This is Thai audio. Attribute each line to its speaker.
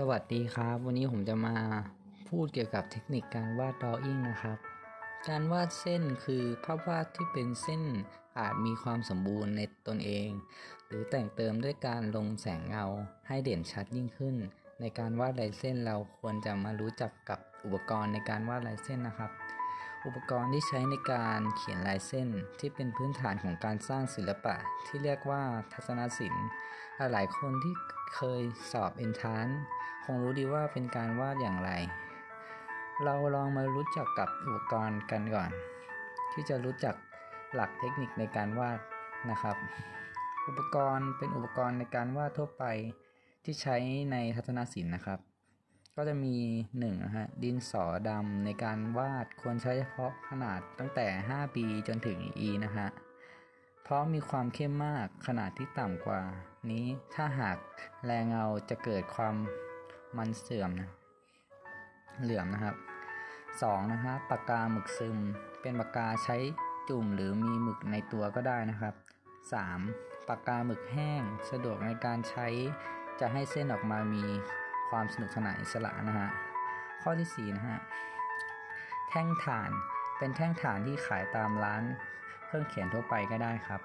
Speaker 1: สวัสดีครับ วันนี้ผมจะมาพูดเกี่ยวกับเทคนิคการวาดดออิ่งนะครับ การวาดเส้นคือภาพวาดที่เป็นเส้นอาจมีความสมบูรณ์ในตนเอง หรือแต่งเติมด้วยการลงแสงเงาให้เด่นชัดยิ่งขึ้น ในการวาดลายเส้นเราควรจะมารู้จักกับอุปกรณ์ในการวาดลายเส้นนะครับ อุปกรณ์ที่ใช้ในการเขียนลายเส้นที่เป็นพื้นฐานของการสร้างศิลปะ ที่เรียกว่าทัศนศิลป์หลายคนที่เคยสอบเอนทาน คงรู้ดีว่าเป็นการวาดอย่างไร เราลองมารู้จักกับอุปกรณ์กันก่อน ที่จะรู้จักหลักเทคนิคในการวาดนะครับ อุปกรณ์เป็นอุปกรณ์ในการวาดทั่วไปที่ใช้ในทัศนศิลป์นะครับ ก็จะมี1นะฮะดินสอดำในการวาดควรใช้เฉพาะขนาดตั้งแต่ 5 ปีจนถึง E นะฮะเพราะมีความเข้มมากขนาดที่ต่ำกว่านี้ถ้าหากแรงเงาจะเกิดความ มันเสื่อมนะเหลื่อมนะครับ 2. นะฮะปากกาหมึกซึม เป็นปากกาใช้จุ่มหรือมีหมึกในตัวก็ได้นะครับ 3. ปากกาหมึกแห้ง สะดวกในการใช้จะให้เส้นออกมามีความสนุกสนานอิสระนะฮะข้อที่4นะฮะแท่งฐานเป็นแท่งฐานที่ขายตามร้านเครื่องเขียนทั่วไปก็ได้ครับ